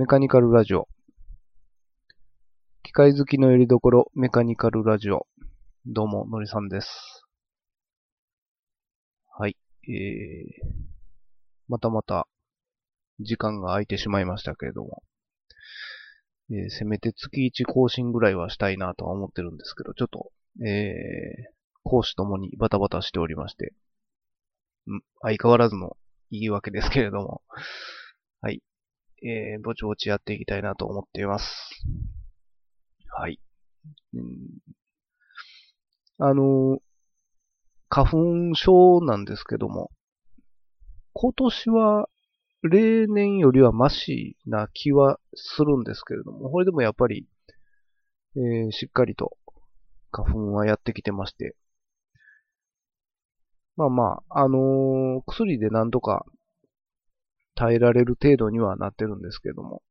メカニカルラジオ。機械好きのよりどころ、メカニカルラジオ。どうも、のりさんです。はい。えー、またまた、時間が空いてしまいましたけれども、えー、せめて月1更新ぐらいはしたいなとは思ってるんですけど、ちょっと、えー、講師ともにバタバタしておりまして、ん相変わらずの言い訳ですけれども、はい。えー、ぼちぼちやっていきたいなと思っています。はい。うん、あの、花粉症なんですけども、今年は例年よりはマシな気はするんですけれども、これでもやっぱり、えー、しっかりと花粉はやってきてまして、まあまあ、あのー、薬でなんとか耐えられる程度にはなってるんですけども。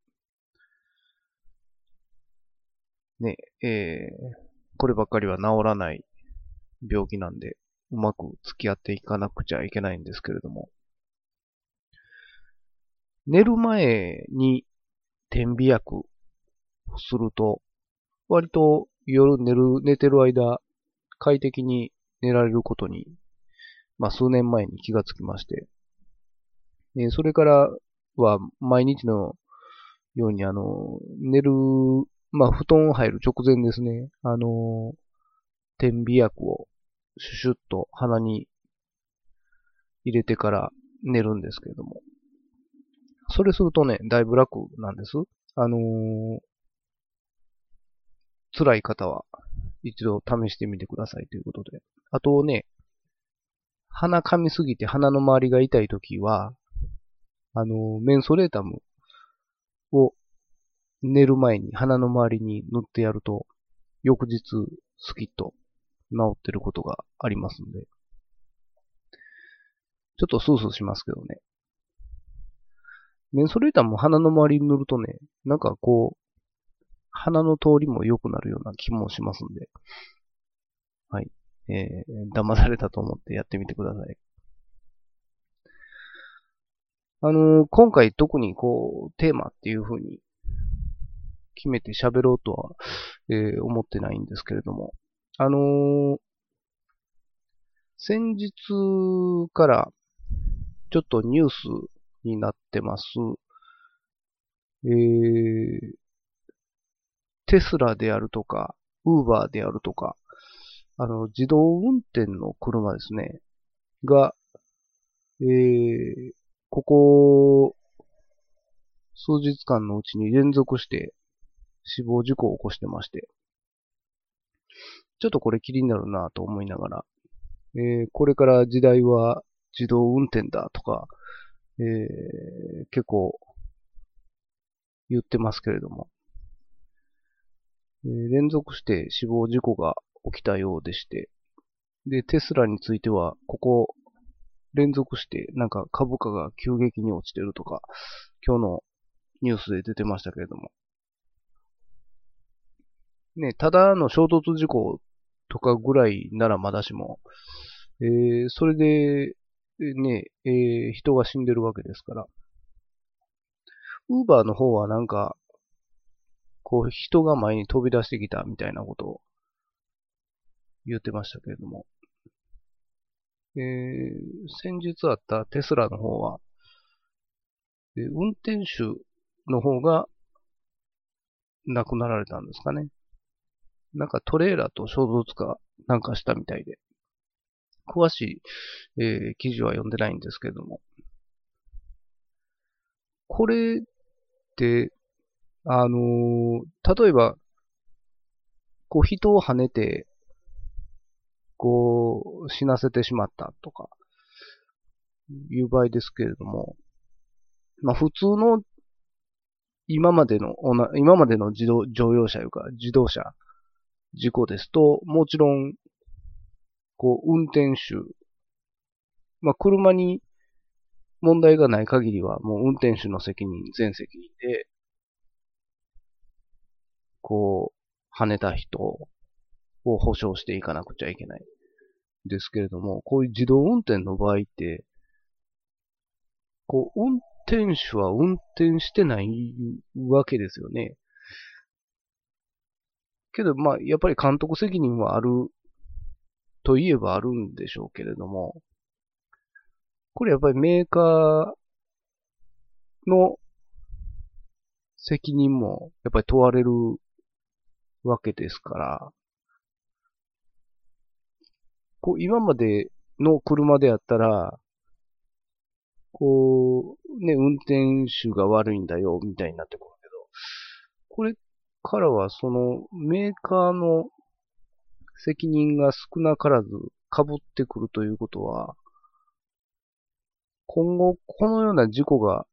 ね、えー、こればっかりは治らない病気なんで、うまく付き合っていかなくちゃいけないんですけれども。寝る前に点鼻薬すると、割と夜寝る、寝てる間、快適に寝られることにまあ、数年前に気がつきまして、えそれからは毎日のようにあの、寝る、まあ、布団入る直前ですね、あの、点鼻薬をシュシュッと鼻に入れてから寝るんですけれども、それするとね、だいぶ楽なんです。あのー、辛い方は一度試してみてくださいということで。あとね、鼻噛みすぎて鼻の周りが痛いときは、あの、メンソレータムを寝る前に鼻の周りに塗ってやると、翌日スキッと治ってることがありますんで。ちょっとスースーしますけどね。メンソレータムも鼻の周りに塗るとね、なんかこう、鼻の通りも良くなるような気もしますんで。はい。えー、騙されたと思ってやってみてください。あの、今回特にこう、テーマっていう風に決めて喋ろうとは、えー、思ってないんですけれども、あのー、先日からちょっとニュースになってます。えー、テスラであるとか、ウーバーであるとか、あの、自動運転の車ですね。が、えー、ここ、数日間のうちに連続して死亡事故を起こしてまして、ちょっとこれ気になるなと思いながら、えー、これから時代は自動運転だとか、えー、結構言ってますけれども、えー、連続して死亡事故が起きたようでして、で、テスラについては、ここ、連続して、なんか株価が急激に落ちてるとか、今日のニュースで出てましたけれども。ね、ただの衝突事故とかぐらいならまだしも、えー、それで、ね、えー、人が死んでるわけですから。ウーバーの方はなんか、こう人が前に飛び出してきたみたいなことを言ってましたけれども、えー、先日あったテスラの方は、えー、運転手の方が亡くなられたんですかね。なんかトレーラーと衝突かなんかしたみたいで。詳しい、えー、記事は読んでないんですけれども。これって、あのー、例えば、こう人を跳ねて、こう、死なせてしまったとか、いう場合ですけれども、まあ普通の今までの、今までの自動、乗用車いうか自動車事故ですと、もちろん、こう、運転手、まあ車に問題がない限りはもう運転手の責任、全責任で、こう、跳ねた人を保証していかなくちゃいけない。ですけれども、こういう自動運転の場合って、こう、運転手は運転してないわけですよね。けど、まあ、やっぱり監督責任はあるといえばあるんでしょうけれども、これやっぱりメーカーの責任もやっぱり問われるわけですから、こう今までの車であったら、こう、ね、運転手が悪いんだよ、みたいになってくるけど、これからはそのメーカーの責任が少なからず被ってくるということは、今後このような事故が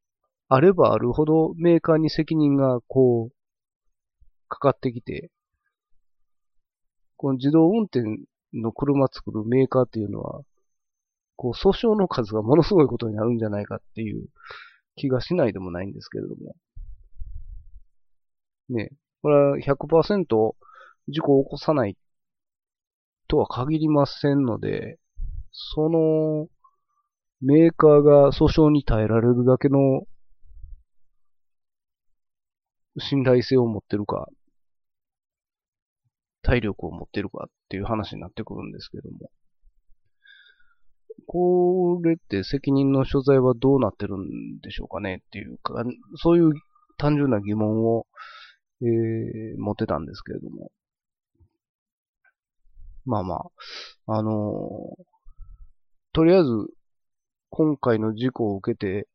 あればあるほどメーカーに責任がこう、かかってきて、この自動運転の車作るメーカーっていうのは、こう、訴訟の数がものすごいことになるんじゃないかっていう気がしないでもないんですけれども。ね、これは100%事故を起こさないとは限りませんので、そのメーカーが訴訟に耐えられるだけの信頼性を持ってるか、体力を持ってるかっていう話になってくるんですけども。これって責任の所在はどうなってるんでしょうかねっていうか、そういう単純な疑問を、えー、持ってたんですけれども。まあまあ、あのー、とりあえず、今回の事故を受けて、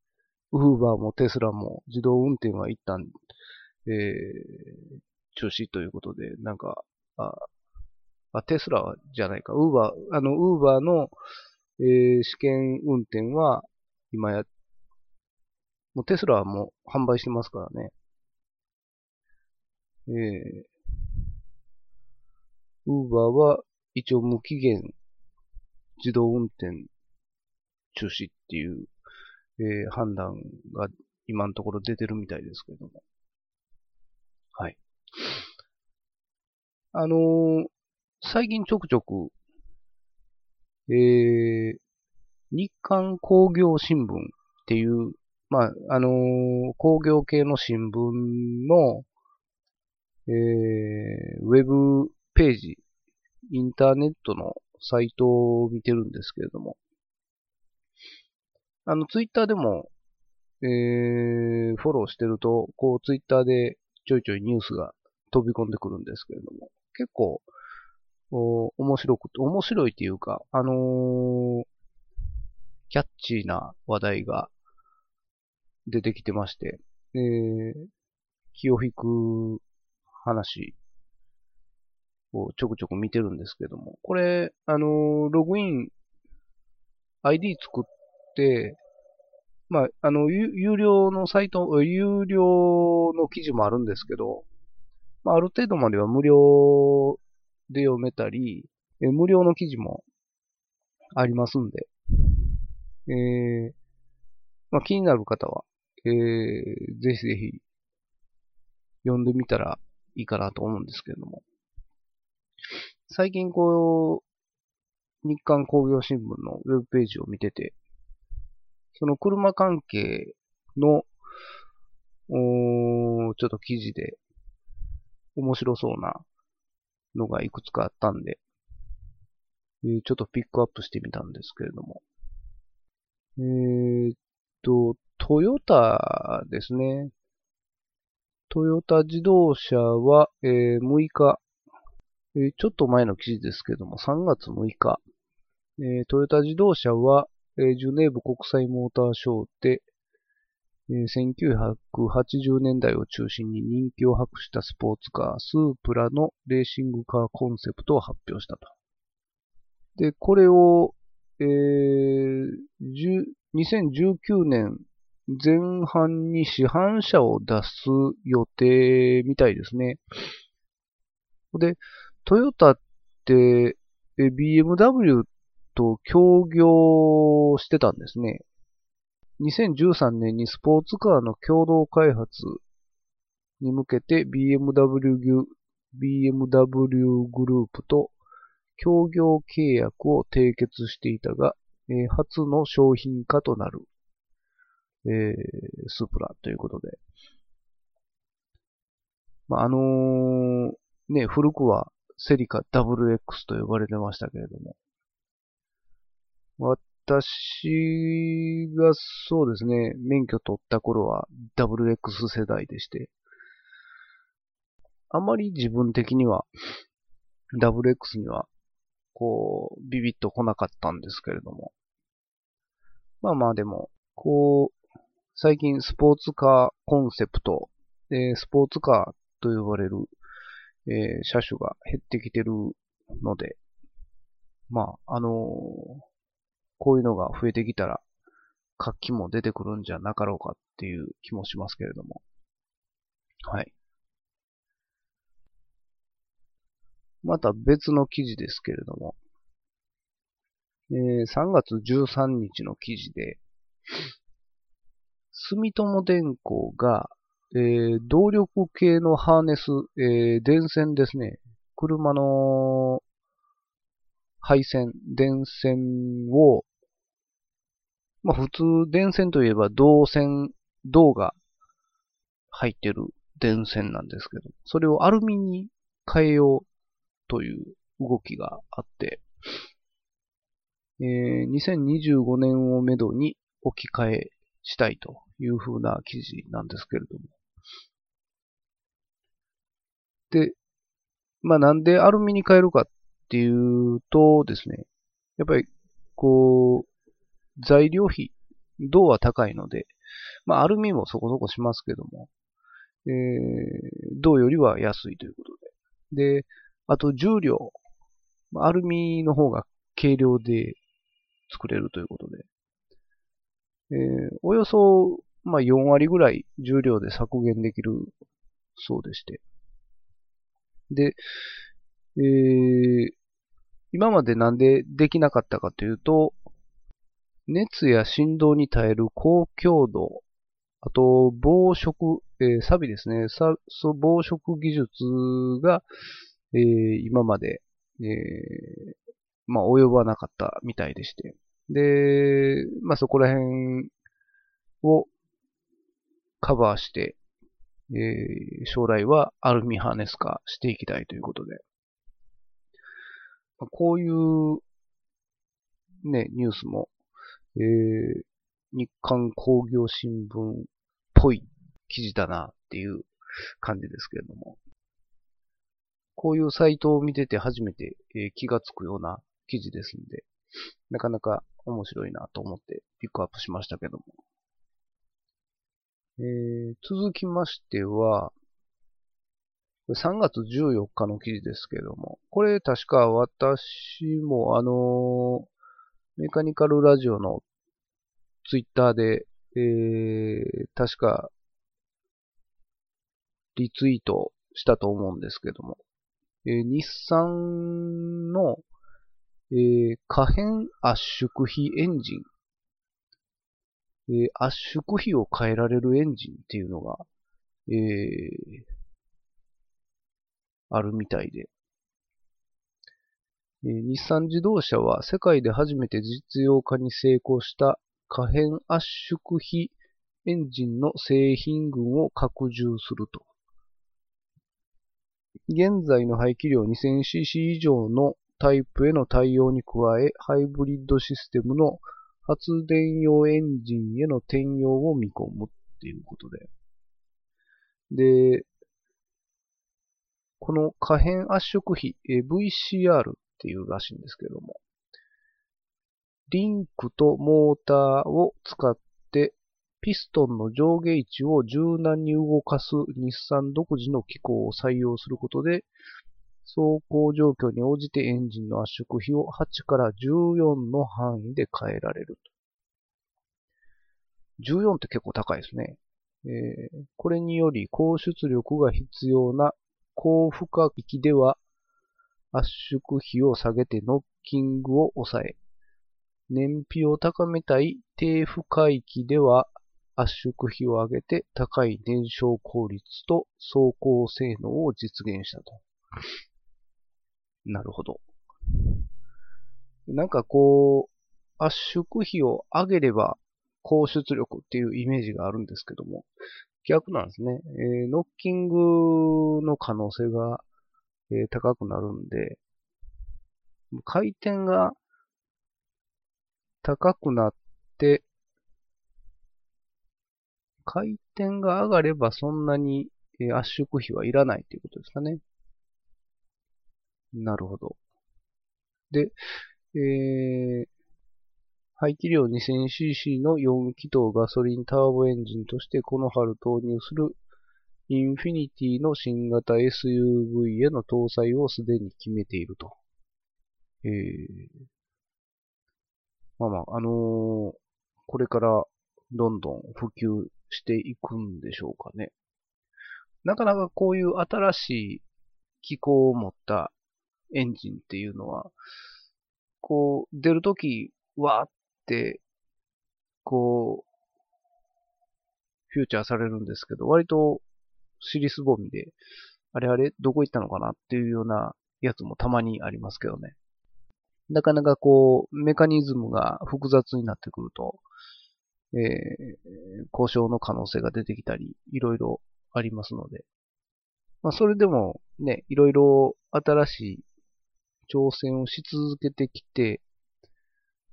ウーバーもテスラも自動運転は一旦、えー、中止ということで、なんか、あ、あテスラじゃないか、ウーバー、あの、ウーバーの、えー、試験運転は、今や、もうテスラはもう販売してますからね。えー、ウーバーは一応無期限自動運転中止っていう、えー、判断が今のところ出てるみたいですけども。はい。あのー、最近ちょくちょく、えー、日刊工業新聞っていう、まあ、あのー、工業系の新聞の、えー、ウェブページ、インターネットのサイトを見てるんですけれども、あの、ツイッターでも、えー、フォローしてると、こう、ツイッターでちょいちょいニュースが飛び込んでくるんですけれども、結構、お面白く、面白いっていうか、あのー、キャッチーな話題が出てきてまして、えー、気を引く話をちょくちょく見てるんですけども、これ、あのー、ログイン、ID 作って、まあ、あの、有料のサイト、有料の記事もあるんですけど、まあ、ある程度までは無料で読めたり、え無料の記事もありますんで、えー、まあ、気になる方は、えー、ぜひぜひ読んでみたらいいかなと思うんですけれども。最近こう、日刊工業新聞のウェブページを見てて、その車関係の、おちょっと記事で面白そうなのがいくつかあったんで、えー、ちょっとピックアップしてみたんですけれども。えー、っと、トヨタですね。トヨタ自動車は、えー、6日、えー、ちょっと前の記事ですけども、3月6日、えー、トヨタ自動車は、えー、ジュネーブ国際モーターショーで、1980年代を中心に人気を博したスポーツカー、スープラのレーシングカーコンセプトを発表したと。で、これを、えー、2019年前半に市販車を出す予定みたいですね。で、トヨタって、BMW と協業してたんですね。2013年にスポーツカーの共同開発に向けて BMW, BMW グループと協業契約を締結していたが、え、初の商品化となる。えー、スープラということで。まあ、あのー、ね、古くはセリカ WX と呼ばれてましたけれども。私がそうですね、免許取った頃は WX 世代でして、あまり自分的には WX にはこう、ビビッと来なかったんですけれども。まあまあでも、こう、最近スポーツカーコンセプト、えー、スポーツカーと呼ばれる、えー、車種が減ってきてるので、まあ、あのー、こういうのが増えてきたら、活気も出てくるんじゃなかろうかっていう気もしますけれども。はい。また別の記事ですけれども、えー、3月13日の記事で、住友電工が、えー、動力系のハーネス、えー、電線ですね。車の配線、電線を、まあ普通電線といえば銅線、銅が入ってる電線なんですけど、それをアルミに変えようという動きがあって、えー、2025年をめどに置き換えしたいという風な記事なんですけれども。で、まあなんでアルミに変えるかっていうとですね、やっぱりこう、材料費、銅は高いので、まあアルミもそこそこしますけども、えー、銅よりは安いということで。で、あと重量。アルミの方が軽量で作れるということで。えー、およそ、まあ、4割ぐらい重量で削減できるそうでして。で、えー、今までなんでできなかったかというと、熱や振動に耐える高強度、あと、防食、えー、錆ですね。防食技術が、えー、今まで、えー、まあ、及ばなかったみたいでして。で、まあ、そこら辺をカバーして、えー、将来はアルミハーネス化していきたいということで。まあ、こういう、ね、ニュースも、えー、日刊工業新聞っぽい記事だなっていう感じですけれども。こういうサイトを見てて初めて、え気がつくような記事ですんで、なかなか面白いなと思ってピックアップしましたけども。えー、続きましては、3月14日の記事ですけれども、これ確か私もあのメカニカルラジオのツイッターで、えー、確かリツイートしたと思うんですけども、えー、日産の、えー、可変圧縮比エンジン、えー、圧縮比を変えられるエンジンっていうのが、えー、あるみたいで、日産自動車は世界で初めて実用化に成功した可変圧縮比エンジンの製品群を拡充すると。現在の排気量 2000cc 以上のタイプへの対応に加え、ハイブリッドシステムの発電用エンジンへの転用を見込むっていうことで。で、この可変圧縮比、VCR っていうらしいんですけども、リンクとモーターを使ってピストンの上下位置を柔軟に動かす日産独自の機構を採用することで、走行状況に応じてエンジンの圧縮比を8から14の範囲で変えられると。14って結構高いですね。えー、これにより高出力が必要な高負荷域では圧縮比を下げてノッキングを抑え、燃費を高めたい低負荷域では圧縮比を上げて高い燃焼効率と走行性能を実現したと。なるほど。なんかこう、圧縮比を上げれば高出力っていうイメージがあるんですけども、逆なんですね。えー、ノッキングの可能性が、えー、高くなるんで、回転が高くなって、回転が上がればそんなに、圧縮比はいらないということですかね。なるほど。で、えー、排気量 2000cc の4気筒ガソリンターボエンジンとしてこの春投入するインフィニティの新型 SUV への搭載をすでに決めていると。えー、まあまあ、あのー、これからどんどん普及していくんでしょうかね。なかなかこういう新しい機構を持ったエンジンっていうのは、こう、出るとき、わーって、こう、フューチャーされるんですけど、割と尻すぼみで、あれあれ、どこ行ったのかなっていうようなやつもたまにありますけどね。なかなかこう、メカニズムが複雑になってくると、えー、故障の可能性が出てきたり、いろいろありますので。まあ、それでもね、いろいろ新しい挑戦をし続けてきて、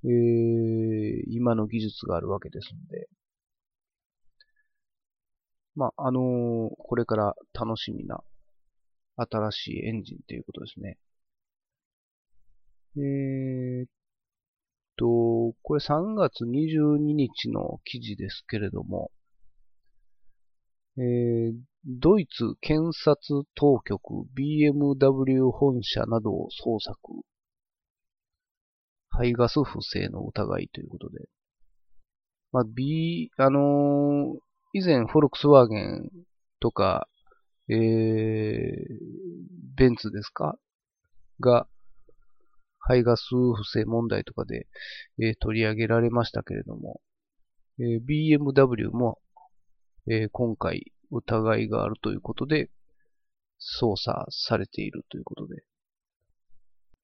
えー、今の技術があるわけですので、まあ、あのー、これから楽しみな新しいエンジンということですね。えー、っと、これ3月22日の記事ですけれども、えー、ドイツ検察当局 BMW 本社などを捜索。排ガス不正の疑いということで。まあ、B、あのー、以前フォルクスワーゲンとか、えー、ベンツですか？が、排ガス不正問題とかで、えー、取り上げられましたけれども、えー、BMW も、えー、今回疑いがあるということで、操作されているということで。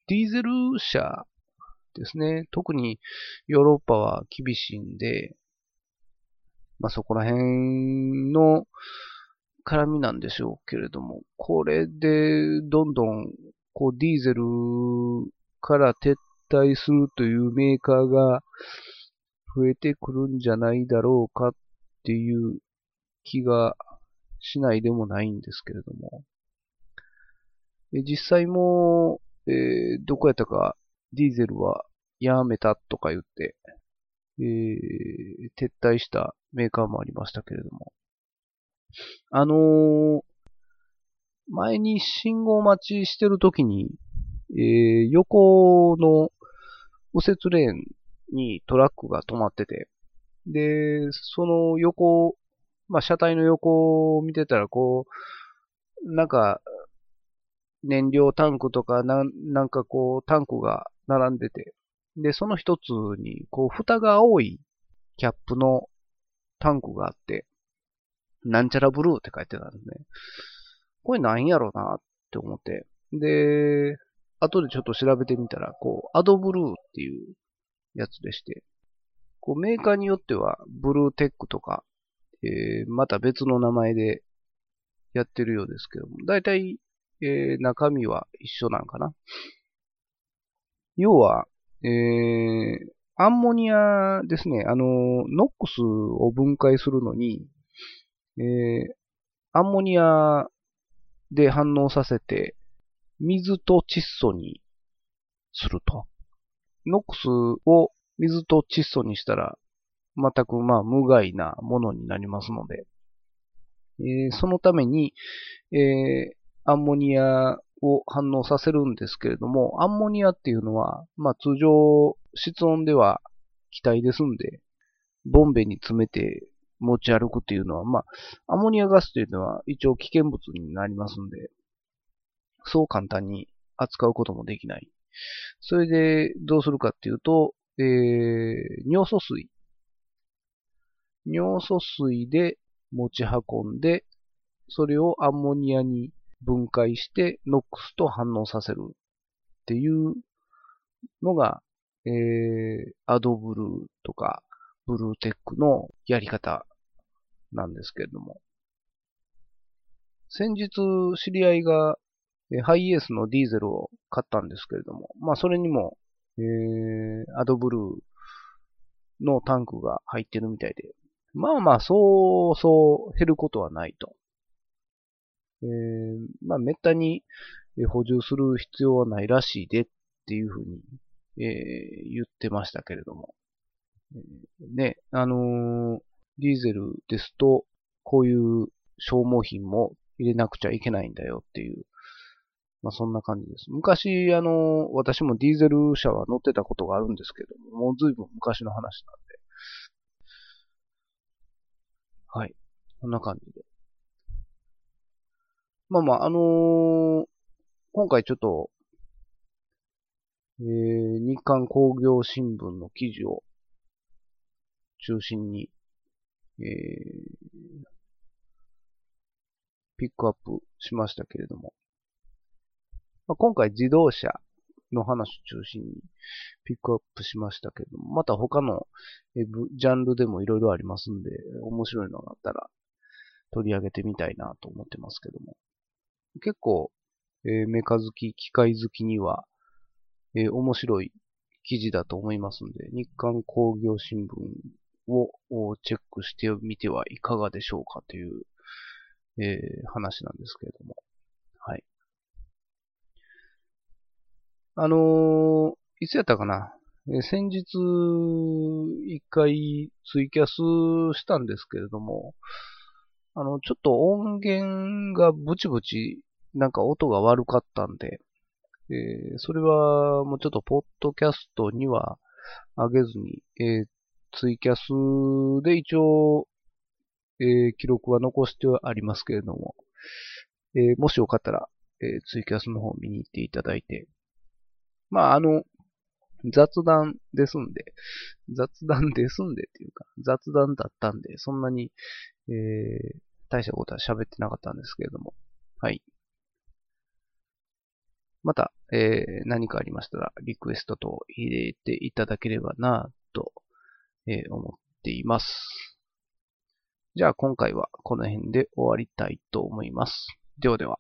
ディーゼル車ですね。特にヨーロッパは厳しいんで、まあ、そこら辺の絡みなんでしょうけれども、これでどんどんこうディーゼルから撤退するというメーカーが増えてくるんじゃないだろうかっていう気がしないでもないんですけれども。実際も、えー、どこやったか、ディーゼルはやめたとか言って、えー、撤退したメーカーもありましたけれども。あのー、前に信号待ちしてるときに、えー、横の右折レーンにトラックが止まってて、で、その横まあ、車体の横を見てたら、こう、なんか、燃料タンクとか、なん、なんかこう、タンクが並んでて、で、その一つに、こう、蓋が青いキャップのタンクがあって、なんちゃらブルーって書いてたんですね。これなんやろうなって思って。で、後でちょっと調べてみたら、こう、アドブルーっていうやつでして、こう、メーカーによっては、ブルーテックとか、えー、また別の名前でやってるようですけども、だいたい、えー、中身は一緒なんかな。要は、えー、アンモニアですね、あの、ノックスを分解するのに、えー、アンモニアで反応させて、水と窒素にすると。ノックスを水と窒素にしたら、全くまあ無害なものになりますので、えー、そのために、えー、アンモニアを反応させるんですけれども、アンモニアっていうのは、まあ通常室温では気体ですんで、ボンベに詰めて持ち歩くっていうのは、まあ、アンモニアガスというのは一応危険物になりますんで、そう簡単に扱うこともできない。それでどうするかっていうと、えー、尿素水尿素水で持ち運んで、それをアンモニアに分解してノックスと反応させるっていうのが、えー、アドブルーとかブルーテックのやり方なんですけれども。先日知り合いがハイエースのディーゼルを買ったんですけれども、まあそれにも、えー、アドブルーのタンクが入ってるみたいで、まあまあそうそう減ることはないと。えー、まあめったに補充する必要はないらしいでっていうふうに、えー、言ってましたけれども。えー、ね、あのー、ディーゼルですと、こういう消耗品も入れなくちゃいけないんだよっていう、まあそんな感じです。昔、あの、私もディーゼル車は乗ってたことがあるんですけども、もう随分昔の話なんで。はい。こんな感じで。まあまあ、あのー、今回ちょっと、えー、日刊工業新聞の記事を中心に、えー、ピックアップしましたけれども、まあ、今回自動車の話中心にピックアップしましたけれども、また他のジャンルでもいろいろありますんで、面白いのがあったら取り上げてみたいなと思ってますけども。結構、えー、メカ好き、機械好きには、えー、面白い記事だと思いますんで、日刊工業新聞をチェックしてみてはいかがでしょうかというえー、話なんですけれども。はい。あのー、いつやったかな、えー、先日、一回ツイキャスしたんですけれども、あの、ちょっと音源がブチブチ、なんか音が悪かったんで、えー、それはもうちょっとポッドキャストには上げずに、えー、ツイキャスで一応えー、記録は残してはありますけれども、えー、もしよかったら、えー、ツイキャスの方見に行っていただいて、まあ、あの、雑談ですんで、雑談ですんでっていうか、雑談だったんで、そんなに、えー、大したことは喋ってなかったんですけれども、はい。また、えー、何かありましたら、リクエストと入れていただければな、と、えー、思っています。じゃあ今回はこの辺で終わりたいと思います。ではでは。